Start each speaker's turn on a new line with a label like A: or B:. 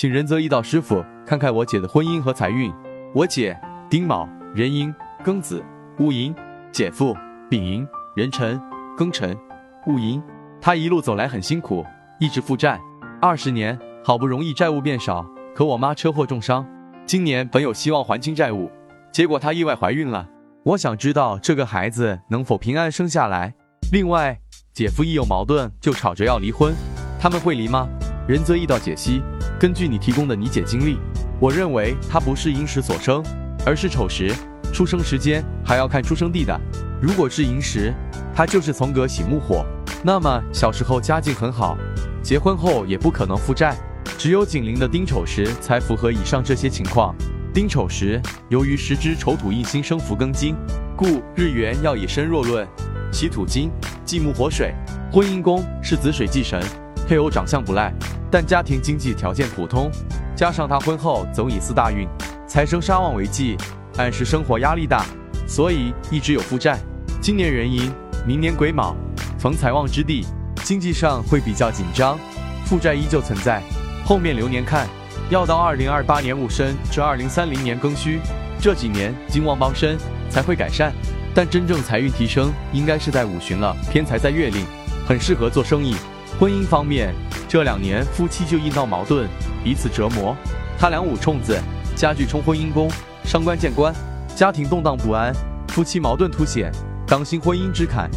A: 请仁泽一道师傅看看我姐的婚姻和财运。我姐丁卯、壬寅、庚子、戊寅，姐夫丙寅、壬辰、庚辰、戊寅。她一路走来很辛苦，一直负债，二十年好不容易债务变少，可我妈车祸重伤，今年本有希望还清债务，结果她意外怀孕了。我想知道这个孩子能否平安生下来。另外，姐夫一有矛盾就吵着要离婚，他们会离吗？仁泽一道解析：根据你提供的你姐经历，我认为她不是寅时所生，而是丑时，出生时间还要看出生地的。如果是寅时，她就是从格喜木火，那么小时候家境很好，结婚后也不可能负债。只有紧邻的丁丑时才符合以上这些情况。丁丑时，由于时支丑土印星生福庚金，故日元要以身弱论。其土金，忌木火水，婚姻宫是子水忌神，配偶长相不赖，但家庭经济条件普通，加上他婚后总以四大运，财生杀旺为忌，暗示生活压力大，所以一直有负债。今年壬寅，明年癸卯，逢财旺之地，经济上会比较紧张，负债依旧存在。后面流年看，要到二零二八年戊申至二零三零年庚戌这几年金旺帮身才会改善。但真正财运提升应该是在五旬了，偏财在月令，很适合做生意。婚姻方面，这两年夫妻就易闹矛盾，彼此折磨。他两五冲子，家具冲婚姻宫，伤官见官，家庭动荡不安，夫妻矛盾凸显，当心婚姻之坎。